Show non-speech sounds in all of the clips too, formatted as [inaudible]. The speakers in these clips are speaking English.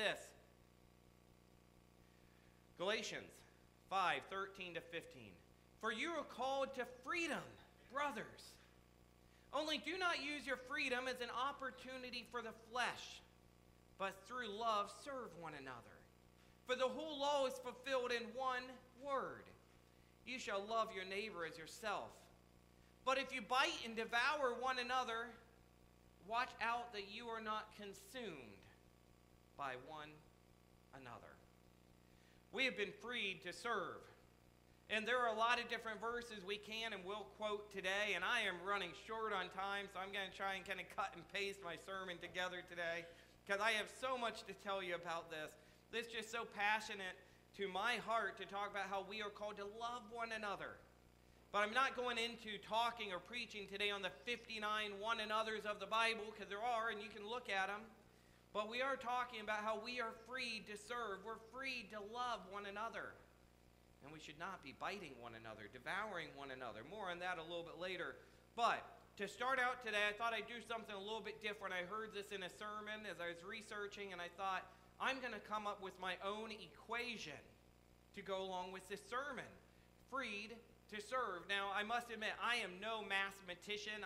this Galatians 5 13 to 15. For you are called to freedom, brothers. Only do not use your freedom as an opportunity for the flesh, but through love serve one another. For the whole law is fulfilled in one word You shall love your neighbor as yourself. But if you bite and devour one another, watch out that you are not consumed by one another. We have been freed to serve. And there are a lot of different verses we can and will quote today, and I am running short on time, so I'm going to try and kind of cut and paste my sermon together today because I have so much to tell you about this. This is just so passionate to my heart to talk about how we are called to love one another. But I'm not going into talking or preaching today on the 59 one another's of the Bible because there are, and you can look at them. But we are talking about how we are free to serve. We're free to love one another. And we should not be biting one another, devouring one another. More on that a little bit later. But to start out today, I thought I'd do something a little bit different. I heard this in a sermon as I was researching, and I thought, I'm going to come up with my own equation to go along with this sermon freed to serve. Now, I must admit, I am no mathematician.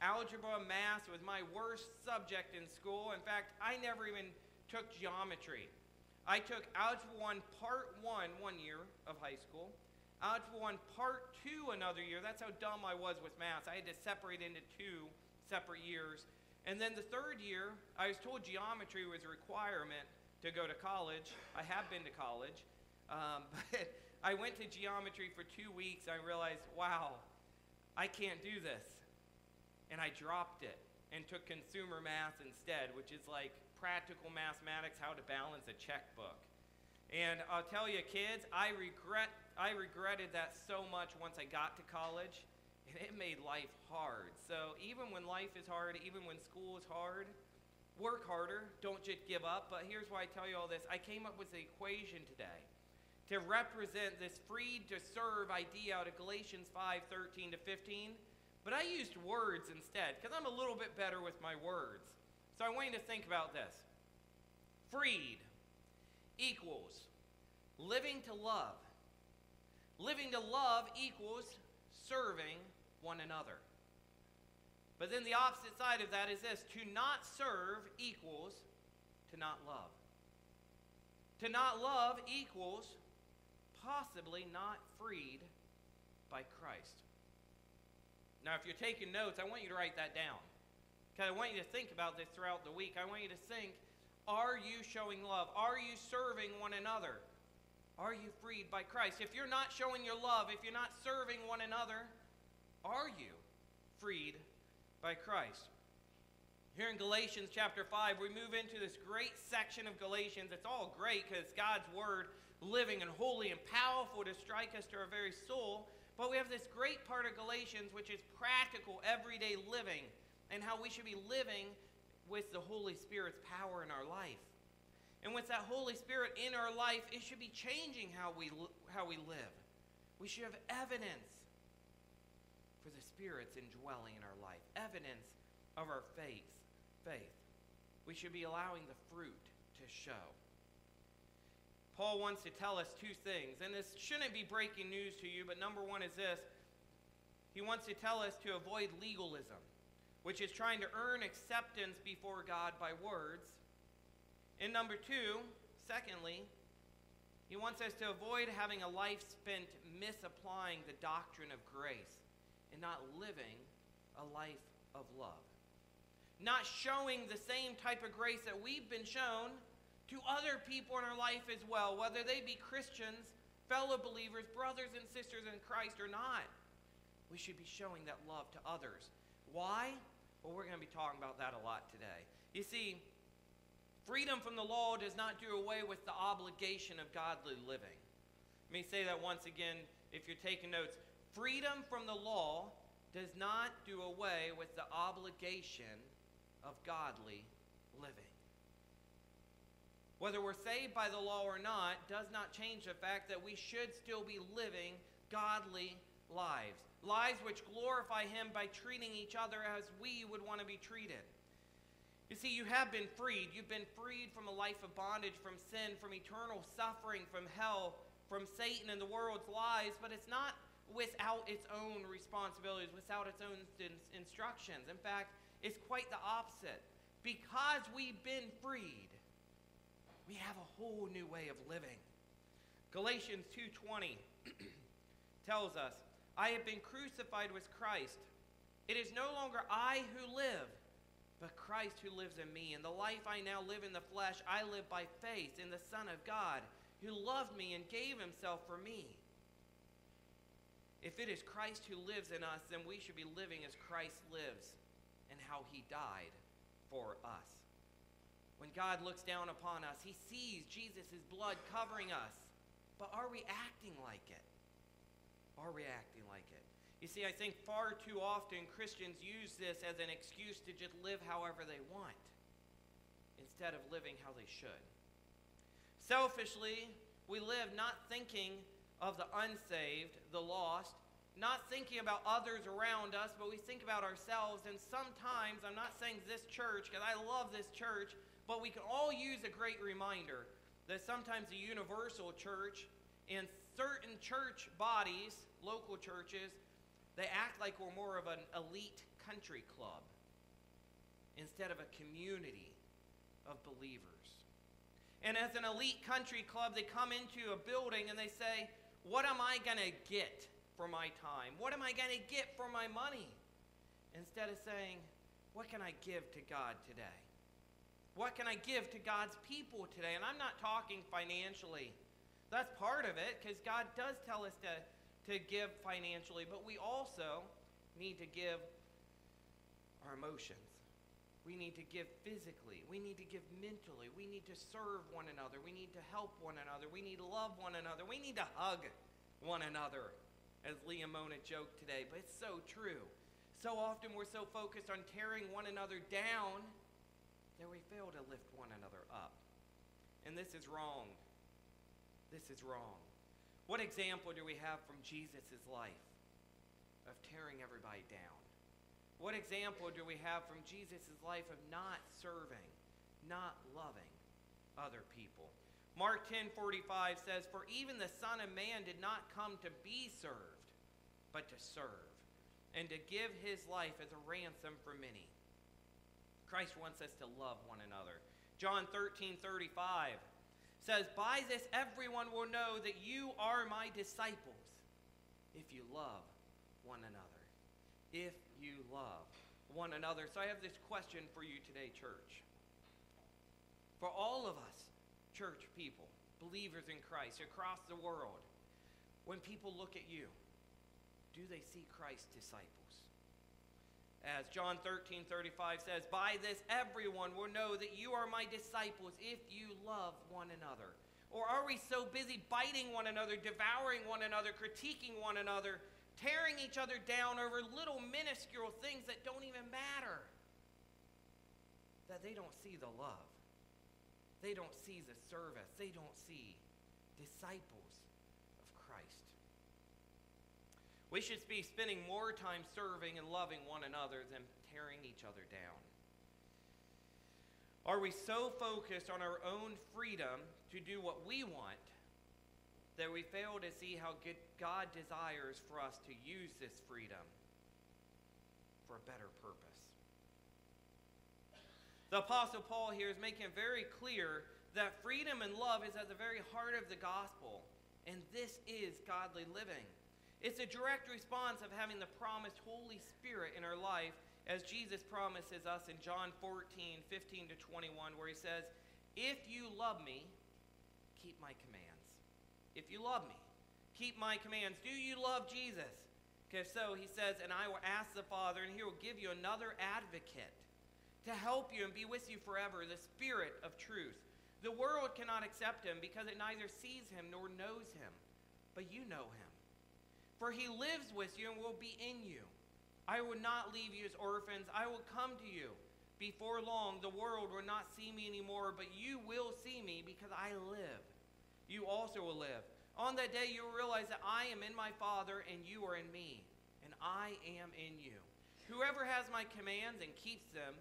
Algebra, math was my worst subject in school. In fact, I never even took geometry. I took Algebra 1 Part 1 one year of high school, Algebra 1 Part 2 another year. That's how dumb I was with math. I had to separate into two separate years. And then the third year, I was told geometry was a requirement to go to college. I have been to college. [laughs] Um, but I went to geometry for two weeks. I realized, wow, I can't do this. And I dropped it and took consumer math instead, which is like practical mathematics, how to balance a checkbook. And I'll tell you, kids, I regret I regretted that so much once I got to college, and [laughs] it made life hard. So even when life is hard, even when school is hard, work harder. Don't just give up. But here's why I tell you all this. I came up with the equation today to represent this freed to serve idea out of Galatians 5 13 to 15. But I used words instead because I'm a little bit better with my words. So I want you to think about this. Freed equals living to love. Living to love equals serving one another. But then the opposite side of that is this to not serve equals to not love. To not love equals possibly not freed by Christ. Now, if you're taking notes, I want you to write that down. Because I want you to think about this throughout the week. I want you to think are you showing love? Are you serving one another? Are you freed by Christ? If you're not showing your love, if you're not serving one another, are you freed by Christ? Here in Galatians chapter 5, we move into this great section of Galatians. It's all great because God's word, living and holy and powerful to strike us to our very soul. But we have this great part of Galatians, which is practical, everyday living and how we should be living with the Holy Spirit's power in our life. And with that Holy Spirit in our life, it should be changing how we, how we live. We should have evidence for the Spirit's indwelling in our life, evidence of our faith. faith. We should be allowing the fruit to show. Paul wants to tell us two things, and this shouldn't be breaking news to you, but number one is this. He wants to tell us to avoid legalism which is trying to earn acceptance before God by words. And number two, secondly, he wants us to avoid having a life spent misapplying the doctrine of grace and not living a life of love. Not showing the same type of grace that we've been shown to other people in our life as well, whether they be Christians, fellow believers, brothers and sisters in Christ or not. We should be showing that love to others. Why? Well, we're going to be talking about that a lot today. You see, freedom from the law does not do away with the obligation of godly living. Let me say that once again if you're taking notes. Freedom from the law does not do away with the obligation of godly living. Whether we're saved by the law or not does not change the fact that we should still be living godly lives lives which glorify Him by treating each other as we would want to be treated. You see, you have been freed. You've been freed from a life of bondage, from sin, from eternal suffering, from hell, from Satan and the world's lies, but it's not without its own responsibilities, without its own instructions. In fact, it's quite the opposite. Because we've been freed, we have a whole new way of living. Galatians 2:20 [clears throat] tells us, "I have been crucified with Christ. It is no longer I who live, but Christ who lives in me. And the life I now live in the flesh, I live by faith in the Son of God, who loved me and gave himself for me. If it is Christ who lives in us, then we should be living as Christ lives and how he died for us. When God looks down upon us, he sees Jesus' blood covering us. But are we acting like it? Are we acting like it? You see, I think far too often Christians use this as an excuse to just live however they want instead of living how they should. Selfishly, we live not thinking of the unsaved, the lost, not thinking about others around us, but we think about ourselves. And sometimes, I'm not saying this church, because I love this church, but we can all use a great reminder that sometimes the universal church and certain church bodies, local churches, they act like we're more of an elite country club instead of a community of believers. And as an elite country club, they come into a building and they say, What am I going to get for my time? What am I going to get for my money? Instead of saying, What can I give to God today? What can I give to God's people today? And I'm not talking financially. That's part of it because God does tell us to to give financially, but we also need to give our emotions. We need to give physically. We need to give mentally. We need to serve one another. We need to help one another. We need to love one another. We need to hug one another, as Leah Mona joked today. But it's so true. So often we're so focused on tearing one another down that we fail to lift one another up. And this is wrong. This is wrong. What example do we have from Jesus' life of tearing everybody down? What example do we have from Jesus' life of not serving, not loving other people? Mark 10:45 says, "For even the Son of Man did not come to be served, but to serve, and to give his life as a ransom for many." Christ wants us to love one another. John 13:35 says, By this everyone will know that you are my disciples if you love one another. If you love one another. So I have this question for you today, church. For all of us, church people, believers in Christ across the world, when people look at you, do they see Christ's disciples? As John 13 35 says, By this everyone will know that you are my disciples if you love one another. Or are we so busy biting one another, devouring one another, critiquing one another, tearing each other down over little minuscule things that don't even matter? That they don't see the love. They don't see the service. They don't see disciples we should be spending more time serving and loving one another than tearing each other down. Are we so focused on our own freedom to do what we want that we fail to see how God desires for us to use this freedom for a better purpose? The Apostle Paul here is making it very clear that freedom and love is at the very heart of the gospel, and this is godly living. It's a direct response of having the promised Holy Spirit in our life, as Jesus promises us in John 14, 15 to 21, where he says, If you love me, keep my commands. If you love me, keep my commands. Do you love Jesus? Okay, so he says, And I will ask the Father, and he will give you another advocate to help you and be with you forever, the Spirit of truth. The world cannot accept him because it neither sees him nor knows him, but you know him for he lives with you and will be in you. I will not leave you as orphans. I will come to you. Before long, the world will not see me anymore, but you will see me because I live. You also will live. On that day, you will realize that I am in my Father, and you are in me, and I am in you. Whoever has my commands and keeps them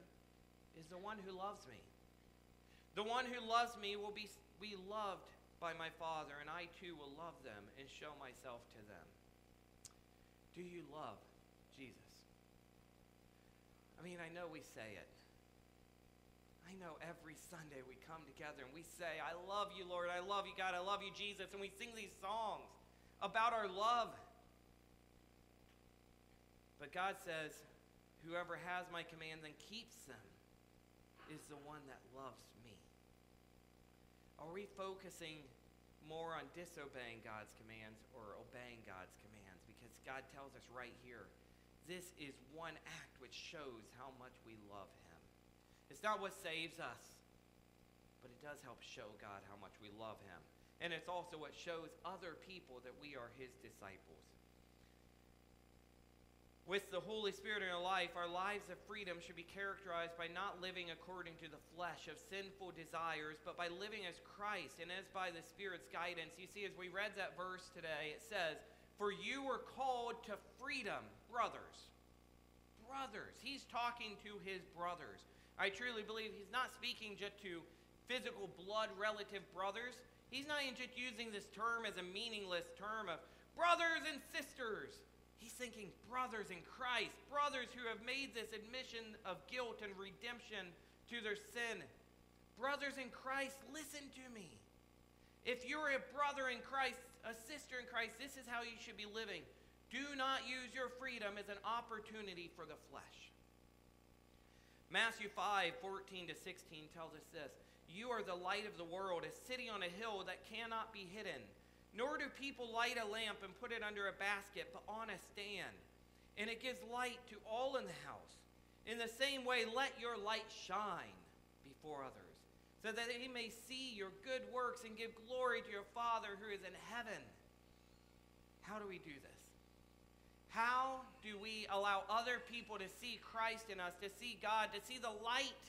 is the one who loves me. The one who loves me will be, be loved by my Father, and I too will love them and show myself to them. Do you love Jesus? I mean, I know we say it. I know every Sunday we come together and we say, I love you, Lord. I love you, God. I love you, Jesus. And we sing these songs about our love. But God says, Whoever has my commands and keeps them is the one that loves me. Are we focusing more on disobeying God's commands or obeying God's commands? God tells us right here this is one act which shows how much we love Him. It's not what saves us, but it does help show God how much we love Him. And it's also what shows other people that we are His disciples with the Holy Spirit in our life, our lives of freedom should be characterized by not living according to the flesh of sinful desires, but by living as Christ and as by the Spirit's guidance. You see, as we read that verse today, it says, For you were called to freedom, brothers. Brothers. He's talking to his brothers. I truly believe he's not speaking just to physical blood relative brothers. He's not just using this term as a meaningless term of brothers and sisters. He's thinking, brothers in Christ, brothers who have made this admission of guilt and redemption to their sin. Brothers in Christ, listen to me. If you're a brother in Christ, a sister in Christ, this is how you should be living. Do not use your freedom as an opportunity for the flesh. Matthew 5 14 to 16 tells us this You are the light of the world, a city on a hill that cannot be hidden. Nor do people light a lamp and put it under a basket, but on a stand. And it gives light to all in the house. In the same way, let your light shine before others, so that he may see your good works and give glory to your Father who is in heaven. How do we do this? How do we allow other people to see Christ in us, to see God, to see the light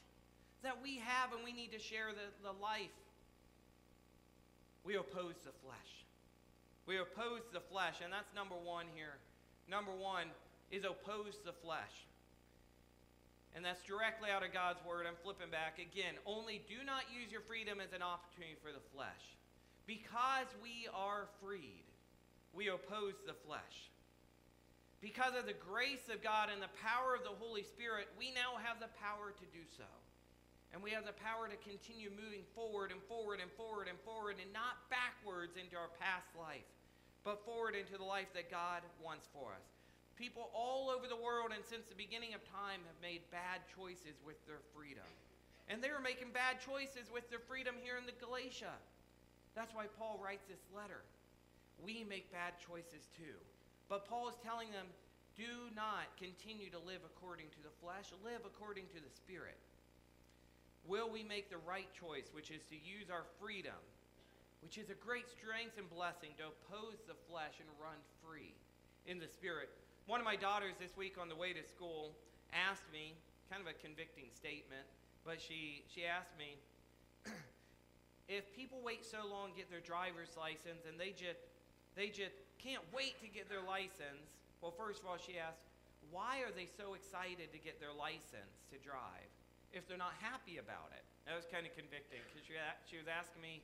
that we have and we need to share the, the life? We oppose the flesh. We oppose the flesh, and that's number one here. Number one is oppose the flesh. And that's directly out of God's word. I'm flipping back again. Only do not use your freedom as an opportunity for the flesh. Because we are freed, we oppose the flesh. Because of the grace of God and the power of the Holy Spirit, we now have the power to do so. And we have the power to continue moving forward and forward and forward and forward and not backwards into our past life but forward into the life that God wants for us. People all over the world and since the beginning of time have made bad choices with their freedom. And they are making bad choices with their freedom here in the Galatia. That's why Paul writes this letter. We make bad choices too. But Paul is telling them, do not continue to live according to the flesh, live according to the Spirit. Will we make the right choice, which is to use our freedom which is a great strength and blessing to oppose the flesh and run free in the spirit. One of my daughters this week on the way to school asked me, kind of a convicting statement, but she, she asked me, [clears throat] if people wait so long to get their driver's license and they just, they just can't wait to get their license, well, first of all, she asked, why are they so excited to get their license to drive if they're not happy about it? That was kind of convicting because she, she was asking me,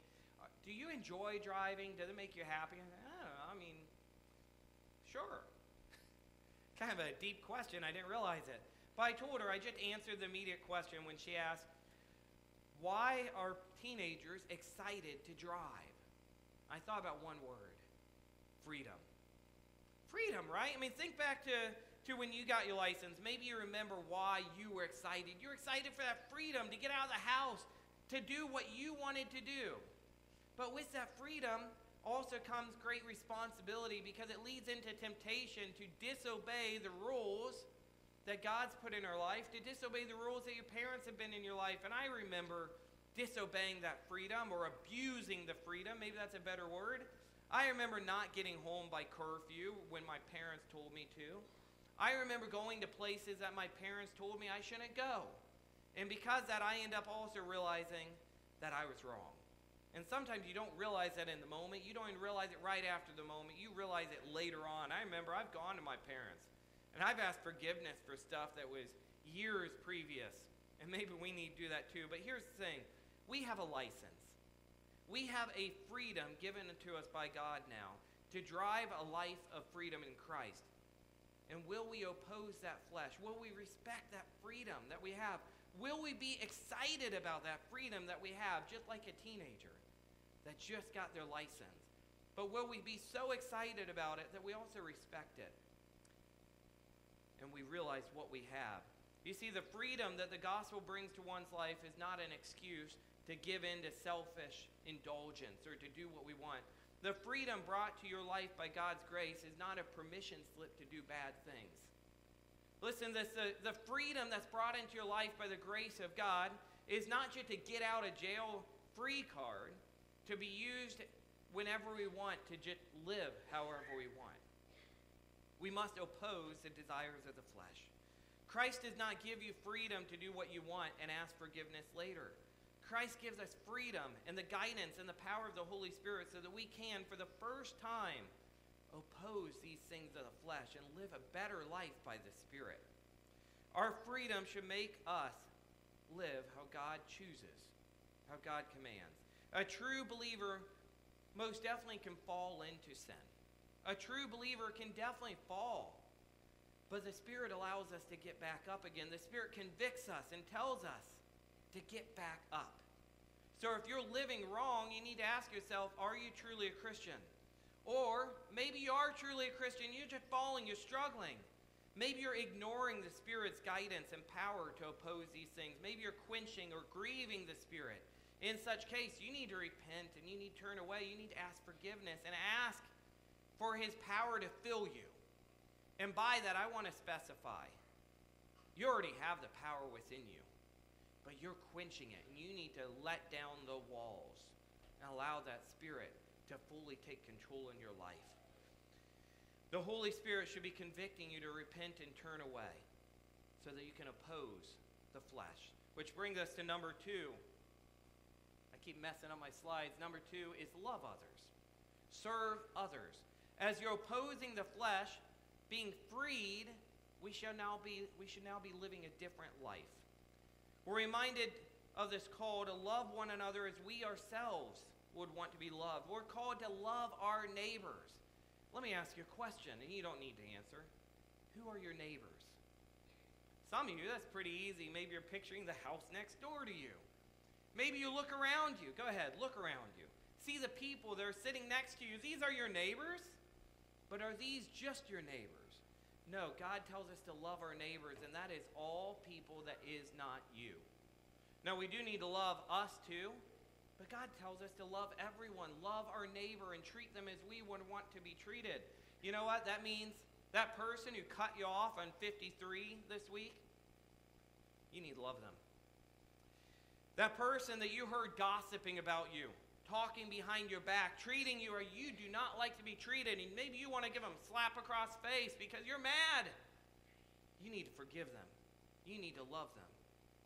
do you enjoy driving? Does it make you happy? I, know, I mean, sure. Kind of a deep question. I didn't realize it. But I told her, I just answered the immediate question when she asked, Why are teenagers excited to drive? I thought about one word freedom. Freedom, right? I mean, think back to, to when you got your license. Maybe you remember why you were excited. You were excited for that freedom to get out of the house, to do what you wanted to do. But with that freedom also comes great responsibility because it leads into temptation to disobey the rules that God's put in our life, to disobey the rules that your parents have been in your life. And I remember disobeying that freedom or abusing the freedom. Maybe that's a better word. I remember not getting home by curfew when my parents told me to. I remember going to places that my parents told me I shouldn't go. And because that, I end up also realizing that I was wrong. And sometimes you don't realize that in the moment. You don't even realize it right after the moment. You realize it later on. I remember I've gone to my parents and I've asked forgiveness for stuff that was years previous And maybe we need to do that too. But here's the thing we have a license. We have a freedom given to us by God now to drive a life of freedom in Christ. And will we oppose that flesh? Will we respect that freedom that we have? Will we be excited about that freedom that we have, just like a teenager that just got their license? But will we be so excited about it that we also respect it? And we realize what we have. You see, the freedom that the gospel brings to one's life is not an excuse to give in to selfish indulgence or to do what we want. The freedom brought to your life by God's grace is not a permission slip to do bad things. Listen, this, the, the freedom that's brought into your life by the grace of God is not just a get out of jail free card to be used whenever we want to just live however we want. We must oppose the desires of the flesh. Christ does not give you freedom to do what you want and ask forgiveness later. Christ gives us freedom and the guidance and the power of the Holy Spirit so that we can, for the first time, oppose these things of the flesh and live a better life by the Spirit. Our freedom should make us live how God chooses, how God commands. A true believer most definitely can fall into sin. A true believer can definitely fall but the Spirit allows us to get back up again. The Spirit convicts us and tells us to get back up. So if you're living wrong, you need to ask yourself are you truly a Christian? Or maybe you are truly a Christian, you're just falling, you're struggling. Maybe you're ignoring the Spirit's guidance and power to oppose these things. Maybe you're quenching or grieving the Spirit. In such case, you need to repent and you need to turn away. You need to ask forgiveness and ask for His power to fill you. And by that, I want to specify you already have the power within you, but you're quenching it, and you need to let down the walls and allow that Spirit to fully take control in your life. The Holy Spirit should be convicting you to repent and turn away so that you can oppose the flesh. Which brings us to number two. Keep messing up my slides. Number two is love others, serve others. As you're opposing the flesh, being freed, we shall now be we should now be living a different life. We're reminded of this call to love one another as we ourselves would want to be loved. We're called to love our neighbors. Let me ask you a question, and you don't need to answer. Who are your neighbors? Some of you, that's pretty easy. Maybe you're picturing the house next door to you. Maybe you look around you. Go ahead, look around you. See the people that are sitting next to you. These are your neighbors? But are these just your neighbors? No, God tells us to love our neighbors, and that is all people that is not you. Now, we do need to love us too, but God tells us to love everyone, love our neighbor, and treat them as we would want to be treated. You know what? That means that person who cut you off on 53 this week, you need to love them. That person that you heard gossiping about you, talking behind your back, treating you or you do not like to be treated, and maybe you want to give them slap across face because you're mad. You need to forgive them. You need to love them.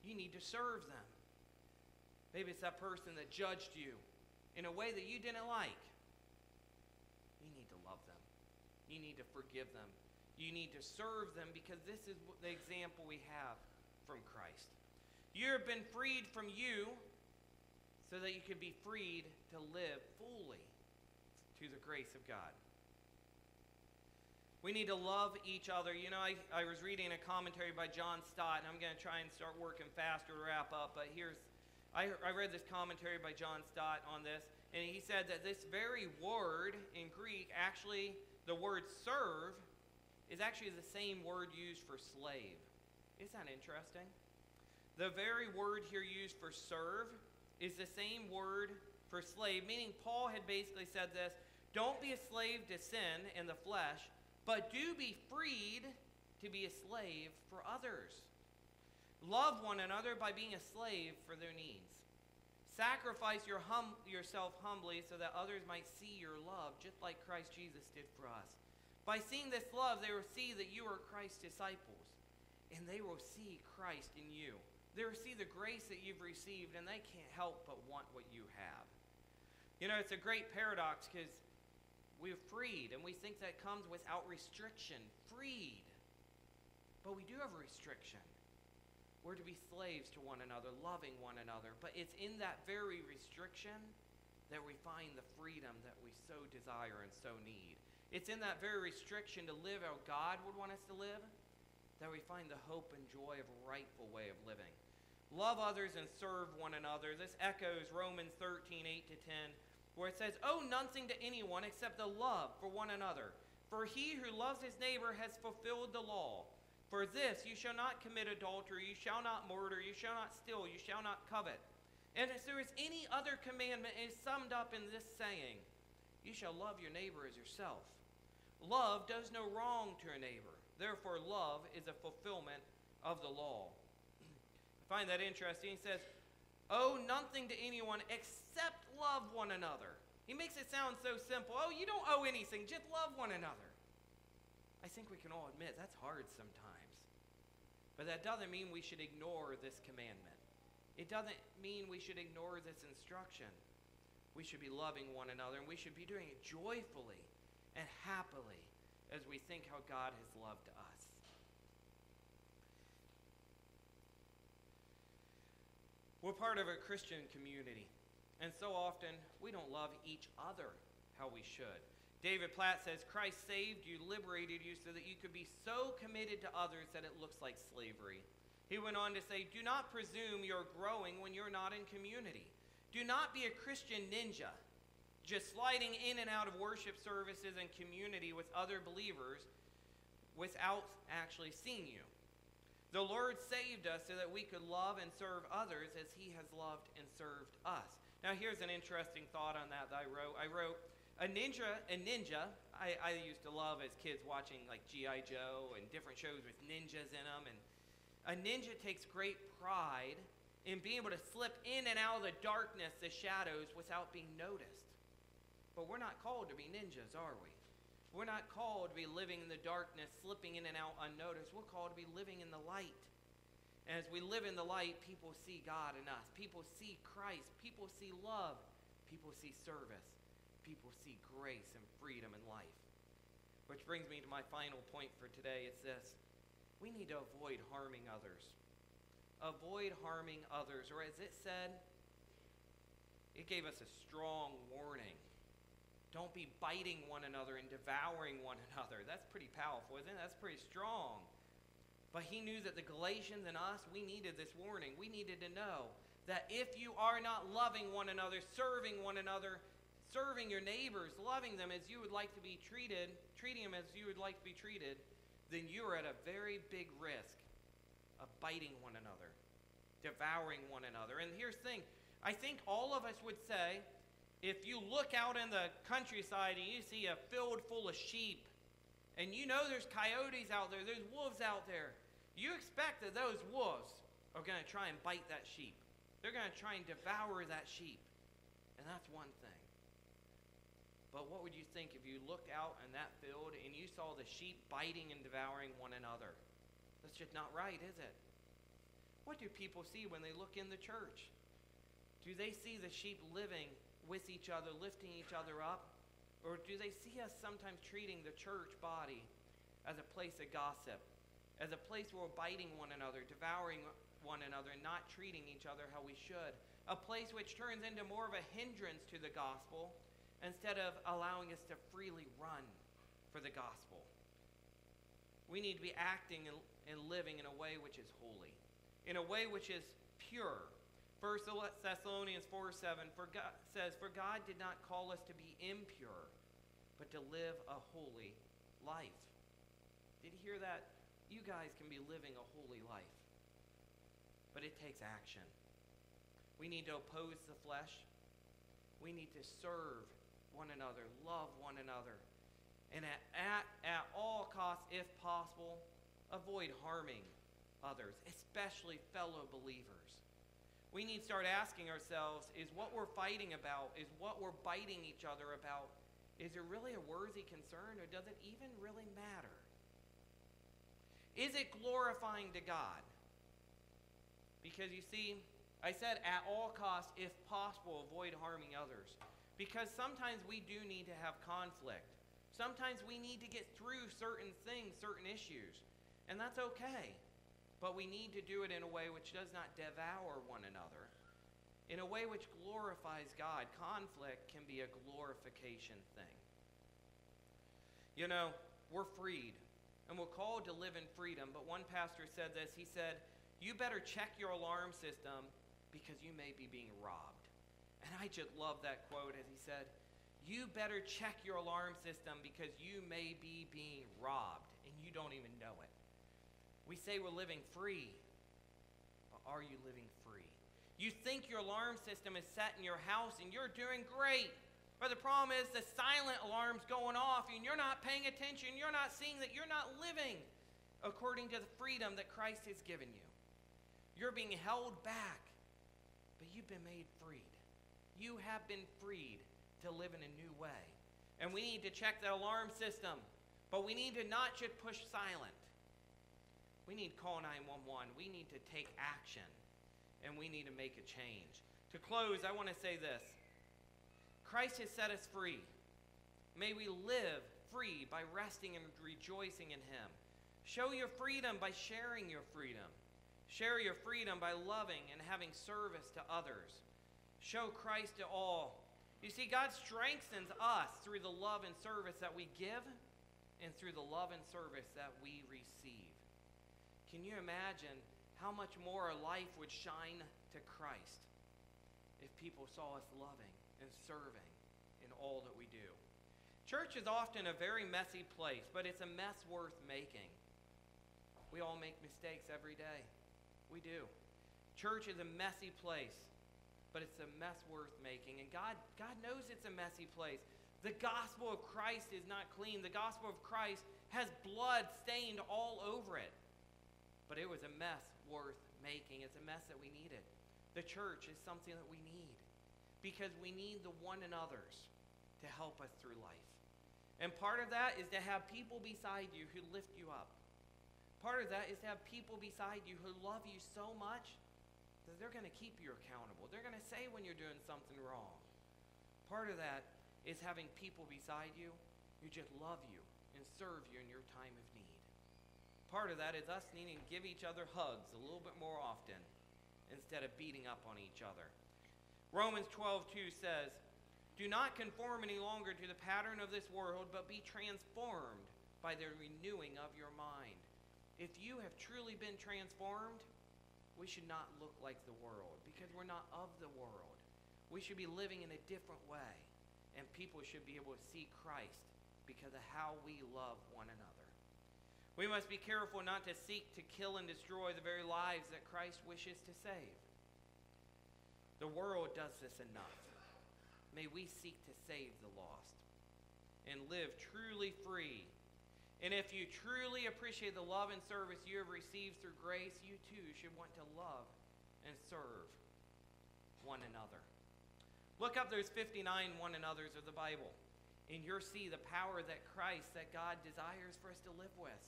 You need to serve them. Maybe it's that person that judged you in a way that you didn't like. You need to love them. You need to forgive them. You need to serve them because this is the example we have from Christ. You have been freed from you so that you can be freed to live fully to the grace of God. We need to love each other. You know, I, I was reading a commentary by John Stott, and I'm going to try and start working faster to wrap up, but here's I, I read this commentary by John Stott on this, and he said that this very word in Greek, actually, the word serve, is actually the same word used for slave. Isn't that interesting? The very word here used for serve is the same word for slave, meaning Paul had basically said this don't be a slave to sin in the flesh, but do be freed to be a slave for others. Love one another by being a slave for their needs. Sacrifice your hum- yourself humbly so that others might see your love, just like Christ Jesus did for us. By seeing this love, they will see that you are Christ's disciples, and they will see Christ in you. They see the grace that you've received, and they can't help but want what you have. You know, it's a great paradox because we're freed, and we think that comes without restriction. Freed. But we do have a restriction. We're to be slaves to one another, loving one another. But it's in that very restriction that we find the freedom that we so desire and so need. It's in that very restriction to live how God would want us to live that we find the hope and joy of a rightful way of living. Love others and serve one another. This echoes Romans 13, 8 to 10, where it says, Owe nothing to anyone except the love for one another. For he who loves his neighbor has fulfilled the law. For this, you shall not commit adultery, you shall not murder, you shall not steal, you shall not covet. And if there is any other commandment, it is summed up in this saying You shall love your neighbor as yourself. Love does no wrong to a neighbor. Therefore, love is a fulfillment of the law. Find that interesting. He says, Owe nothing to anyone except love one another. He makes it sound so simple. Oh, you don't owe anything, just love one another. I think we can all admit that's hard sometimes. But that doesn't mean we should ignore this commandment. It doesn't mean we should ignore this instruction. We should be loving one another, and we should be doing it joyfully and happily as we think how God has loved us. We're part of a Christian community, and so often we don't love each other how we should. David Platt says, Christ saved you, liberated you, so that you could be so committed to others that it looks like slavery. He went on to say, Do not presume you're growing when you're not in community. Do not be a Christian ninja, just sliding in and out of worship services and community with other believers without actually seeing you. The Lord saved us so that we could love and serve others as He has loved and served us. Now, here's an interesting thought on that that I wrote. I wrote, a ninja, a ninja, I, I used to love as kids watching like G.I. Joe and different shows with ninjas in them. And a ninja takes great pride in being able to slip in and out of the darkness, the shadows, without being noticed. But we're not called to be ninjas, are we? We're not called to be living in the darkness, slipping in and out unnoticed. We're called to be living in the light. And as we live in the light, people see God in us. People see Christ. People see love. People see service people see grace and freedom and life. Which brings me to my final point for today. It's this we need to avoid harming others. Avoid harming others. Or as it said, it gave us a strong warning. Don't be biting one another and devouring one another. That's pretty powerful, isn't it? That's pretty strong. But he knew that the Galatians and us, we needed this warning. We needed to know that if you are not loving one another, serving one another, serving your neighbors, loving them as you would like to be treated, treating them as you would like to be treated, then you are at a very big risk of biting one another, devouring one another. And here's the thing I think all of us would say if you look out in the countryside and you see a field full of sheep, and you know there's coyotes out there, there's wolves out there, you expect that those wolves are going to try and bite that sheep. They're going to try and devour that sheep. And that's one thing. But what would you think if you looked out in that field and you saw the sheep biting and devouring one another? That's just not right, is it? What do people see when they look in the church? Do they see the sheep living with each other, lifting each other up? Or do they see us sometimes treating the church body as a place of gossip, as a place where we're biting one another, devouring one another, and not treating each other how we should? A place which turns into more of a hindrance to the gospel instead of allowing us to freely run for the gospel. We need to be acting and, living in a way which is holy, in a way which is pure. 1 Thessalonians 4 7 for God, says, For God did not call us to be impure, but to live a holy life. Did you hear that? You guys can be living a holy life, but it takes action. We need to oppose the flesh. We need to serve one another, love one another, and at, at, at all costs, if possible, avoid harming others, especially fellow believers. We need to start asking ourselves is what we're fighting about, is what we're biting each other about, is it really a worthy concern or does it even really matter? Is it glorifying to God? Because you see, I said at all costs, if possible, avoid harming others. Because sometimes we do need to have conflict. Sometimes we need to get through certain things, certain issues. And that's okay. But we need to do it in a way which does not devour one another, in a way which glorifies God. Conflict can be a glorification thing. You know, we're freed, and we're called to live in freedom, but one pastor said this. He said, You better check your alarm system because you may be being robbed. And I just love that quote as he said, You better check your alarm system because you may be being robbed, and you don't even know it. We say we're living free, but are you living free? You think your alarm system is set in your house and you're doing great. But the problem is the silent alarm's going off and you're not paying attention. You're not seeing that you're not living according to the freedom that Christ has given you. You're being held back, but you've been made freed. You have been freed to live in a new way. And we need to check that alarm system, but we need to not just push silent. We need to call 911. We need to take action, and we need to make a change. To close, I want to say this Christ has set us free. May we live free by resting and rejoicing in Him. Show your freedom by sharing your freedom. Share your freedom by loving and having service to others. Show Christ to all. You see, God strengthens us through the love and service that we give and through the love and service that we receive. Can you imagine how much more our life would shine to Christ if people saw us loving and serving in all that we do? Church is often a very messy place, but it's a mess worth making. We all make mistakes every day. We do. Church is a messy place, but it's a mess worth making. And God, God knows it's a messy place. The gospel of Christ is not clean. The gospel of Christ has blood stained all over it. But it was a mess worth making. It's a mess that we needed. The church is something that we need because we need the one another's to help us through life. And part of that is to have people beside you who lift you up. Part of that is to have people beside you who love you so much that they're going to keep you accountable. They're going to say when you're doing something wrong. Part of that is having people beside you who just love you and serve you in your time of need. Part of that is us needing to give each other hugs a little bit more often instead of beating up on each other. Romans 12:2 says, "Do not conform any longer to the pattern of this world, but be transformed by the renewing of your mind." If you have truly been transformed, we should not look like the world because we're not of the world. We should be living in a different way, and people should be able to see Christ because of how we love one another. We must be careful not to seek to kill and destroy the very lives that Christ wishes to save. The world does this enough. May we seek to save the lost and live truly free. And if you truly appreciate the love and service you have received through grace, you too should want to love and serve one another. Look up those 59 one another's of the Bible, and you'll see the power that Christ, that God desires for us to live with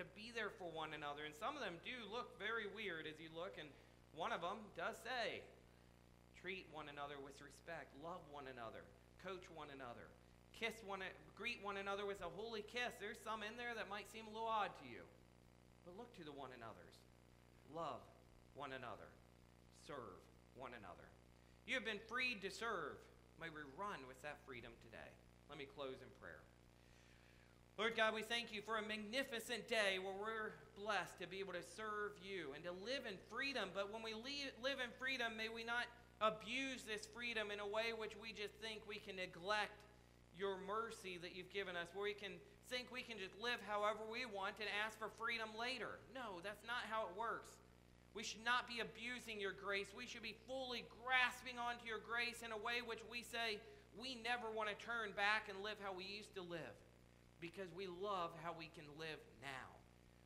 to be there for one another. And some of them do look very weird as you look, and one of them does say, treat one another with respect, love one another, coach one another, kiss one, greet one another with a holy kiss. There's some in there that might seem a little odd to you. But look to the one another's. Love one another. Serve one another. You have been freed to serve. May we run with that freedom today. Let me close in prayer. Lord God, we thank you for a magnificent day where we're blessed to be able to serve you and to live in freedom. But when we live in freedom, may we not abuse this freedom in a way which we just think we can neglect your mercy that you've given us, where we can think we can just live however we want and ask for freedom later. No, that's not how it works. We should not be abusing your grace. We should be fully grasping onto your grace in a way which we say we never want to turn back and live how we used to live because we love how we can live now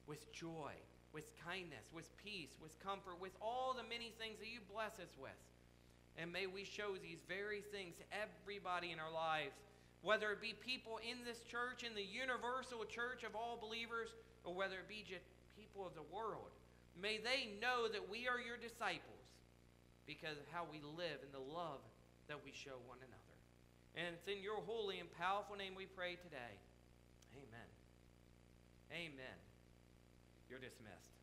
with joy, with kindness, with peace, with comfort, with all the many things that you bless us with. And may we show these very things to everybody in our lives, whether it be people in this church, in the universal church of all believers, or whether it be just people of the world. May they know that we are your disciples because of how we live and the love that we show one another. And it's in your holy and powerful name we pray today. Amen. Amen. You're dismissed.